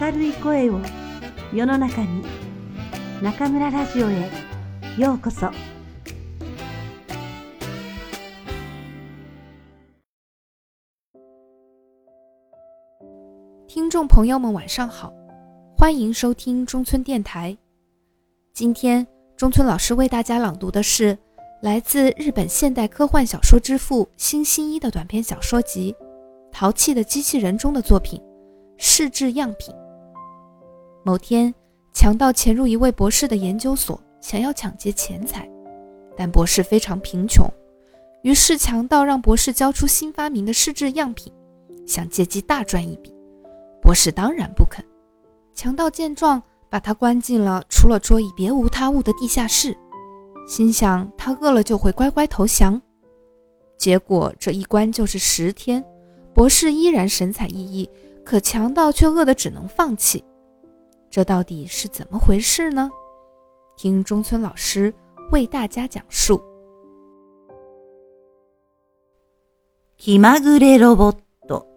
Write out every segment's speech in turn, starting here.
明るい声を世の中に中村ラジオへようこそ听众朋友们晚上好，欢迎收听中村电台。今天中村老师为大家朗读的是来自日本现代科幻小说之父新新一的短篇小说集《淘气的机器人》中的作品。 试制样品。某天，强盗潜入一位博士的研究所，想要抢劫钱财，但博士非常贫穷，于是强盗让博士交出新发明的试制样品，想借机大赚一笔。博士当然不肯。强盗见状，把他关进了除了桌椅别无他物的地下室，心想他饿了就会乖乖投降。结果这一关就是十天，博士依然神采奕奕。可强盗却饿得只能放弃，这到底是怎么回事呢？听中村老师为大家讲述。気まぐれロボット、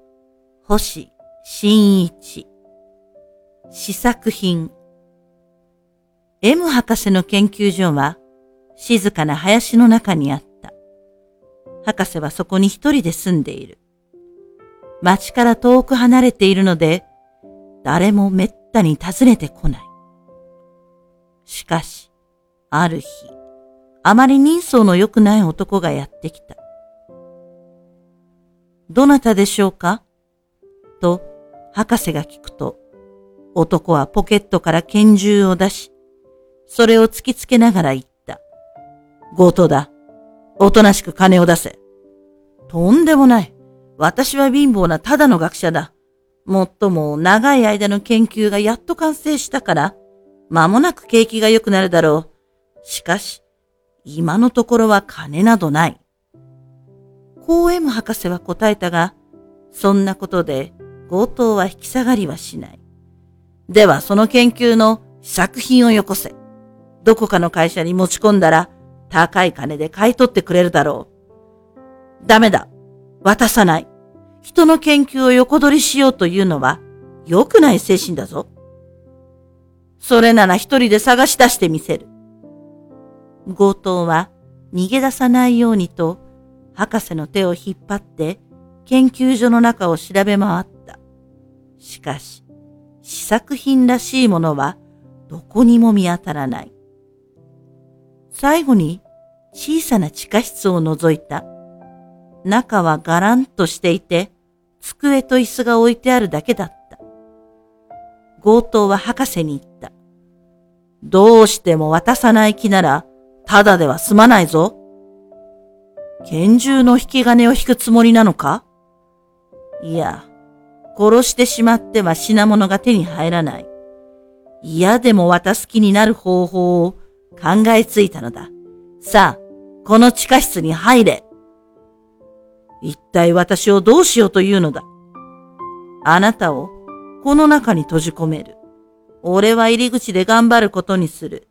星新一。試作品。M 博士の研究所は静かな林の中にあった。博士はそこに一人で住んでいる。町から遠く離れているので、誰もめったに訪ねてこない。しかし、ある日、あまり人相の良くない男がやってきた。どなたでしょうか？と、博士が聞くと、男はポケットから拳銃を出し、それを突きつけながら言った。強盗だ。おとなしく金を出せ。とんでもない。私は貧乏なただの学者だ。もっとも長い間の研究がやっと完成したから、間もなく景気が良くなるだろう。しかし、今のところは金などない。コーエム博士は答えたが、そんなことで強盗は引き下がりはしない。ではその研究の作品をよこせ。どこかの会社に持ち込んだら高い金で買い取ってくれるだろう。ダメだ。渡さない。人の研究を横取りしようというのは良くない精神だぞ。それなら一人で探し出してみせる。強盗は逃げ出さないようにと博士の手を引っ張って研究所の中を調べ回った。しかし、試作品らしいものはどこにも見当たらない。最後に小さな地下室を覗いた。中はガランとしていて、机と椅子が置いてあるだけだった。強盗は博士に言った。どうしても渡さない気なら、ただでは済まないぞ。拳銃の引き金を引くつもりなのか？いや、殺してしまっては品物が手に入らない。嫌でも渡す気になる方法を考えついたのだ。さあ、この地下室に入れ。一体私をどうしようというのだ。あなたをこの中に閉じ込める。俺は入り口で頑張ることにする。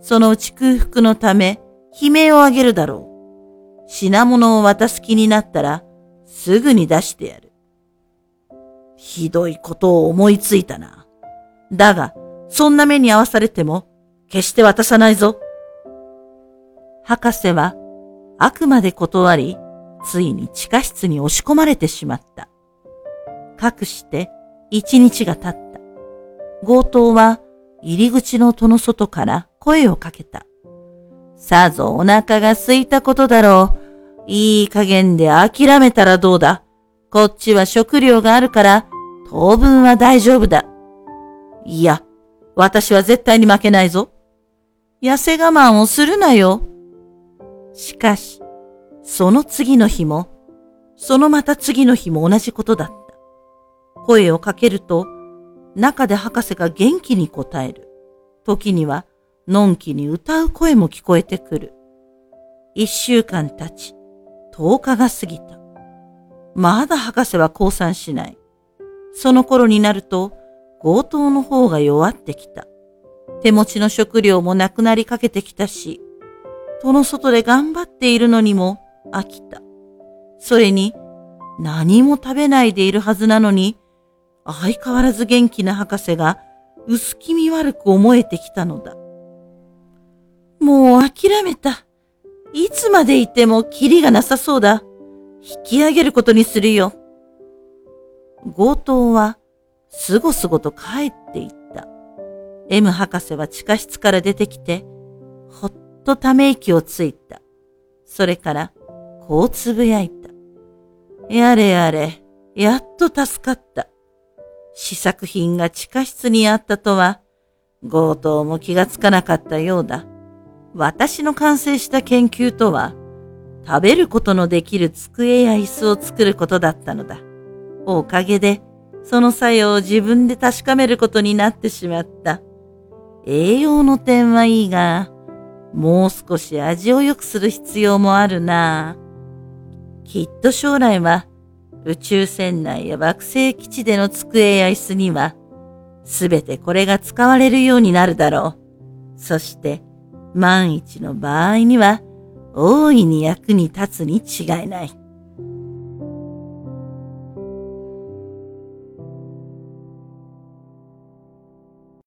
そのうち空腹のため悲鳴を上げるだろう。品物を渡す気になったらすぐに出してやる。ひどいことを思いついたな。だが、そんな目に遭わされても決して渡さないぞ。博士はあくまで断り、ついに地下室に押し込まれてしまった。かくして一日が経った。強盗は入り口の戸の外から声をかけた。さぞお腹が空いたことだろう。いい加減で諦めたらどうだ。こっちは食料があるから当分は大丈夫だ。いや、私は絶対に負けないぞ。痩せ我慢をするなよ。しかし、その次の日も、そのまた次の日も同じことだった。声をかけると、中で博士が元気に答える。時には、のんきに歌う声も聞こえてくる。一週間経ち、十日が過ぎた。まだ博士は降参しない。その頃になると、強盗の方が弱ってきた。手持ちの食料もなくなりかけてきたし、戸の外で頑張っているのにも飽きた。それに、何も食べないでいるはずなのに、相変わらず元気な博士が薄気味悪く思えてきたのだ。もう諦めた。いつまでいてもキリがなさそうだ。引き上げることにするよ。強盗はすごすごと帰っていった。M 博士は地下室から出てきて、ほっとため息をついた。それから、こうつぶやいた。やれやれ、やっと助かった。試作品が地下室にあったとは、強盗も気がつかなかったようだ。私の完成した研究とは、食べることのできる机や椅子を作ることだったのだ。おかげで、その作用を自分で確かめることになってしまった。栄養の点はいいが、もう少し味を良くする必要もあるな。きっと将来は宇宙船内や惑星基地での机や椅子には、すべてこれが使われるようになるだろう。そして、万一の場合には、大いに役に立つに違いない。